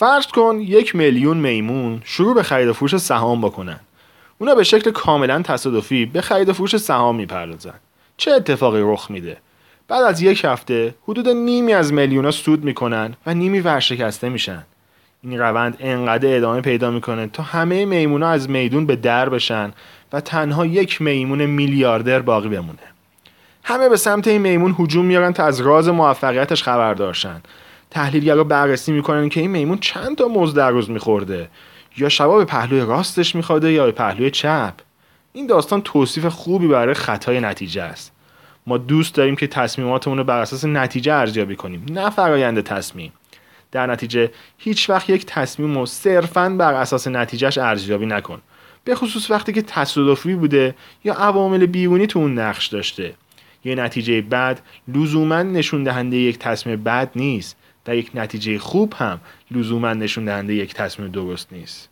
فرض کن یک میلیون میمون شروع به خرید و فروش سهام بکنن. اونا به شکل کاملا تصادفی به خرید و فروش سهام می‌پردازن. چه اتفاقی رخ میده؟ بعد از یک هفته حدود نیمی از میلیونا سود می‌کنن و نیمی ورشکسته میشن. این روند انقدر ادامه پیدا می‌کنه تا همه میمونا از میدون به در بشن و تنها یک میمون میلیاردر باقی بمونه. همه به سمت این میمون هجوم میارن تا از راز موفقیتش خبر داشتن تحلیلگرا بررسی می‌کنن که این میمون چند تا موز در روز میخورده؟ یا شبا به پهلوی راستش میخواده یا به پهلوی چپ؟ این داستان توصیف خوبی برای خطای نتیجه است. ما دوست داریم که تصمیماتمون رو بر اساس نتیجه ارزیابی کنیم نه فرایند تصمیم. در نتیجه هیچ وقت یک تصمیم رو صرفا بر اساس نتیجهش ارزیابی نکن. به خصوص وقتی که تصادفی بوده یا عوامل بیرونی تو اون نقش داشته. یه نتیجه بد لزوما نشون دهنده یک تصمیم بد نیست. و یک نتیجه خوب هم لزوما نشون دهنده یک تصمیم درست نیست.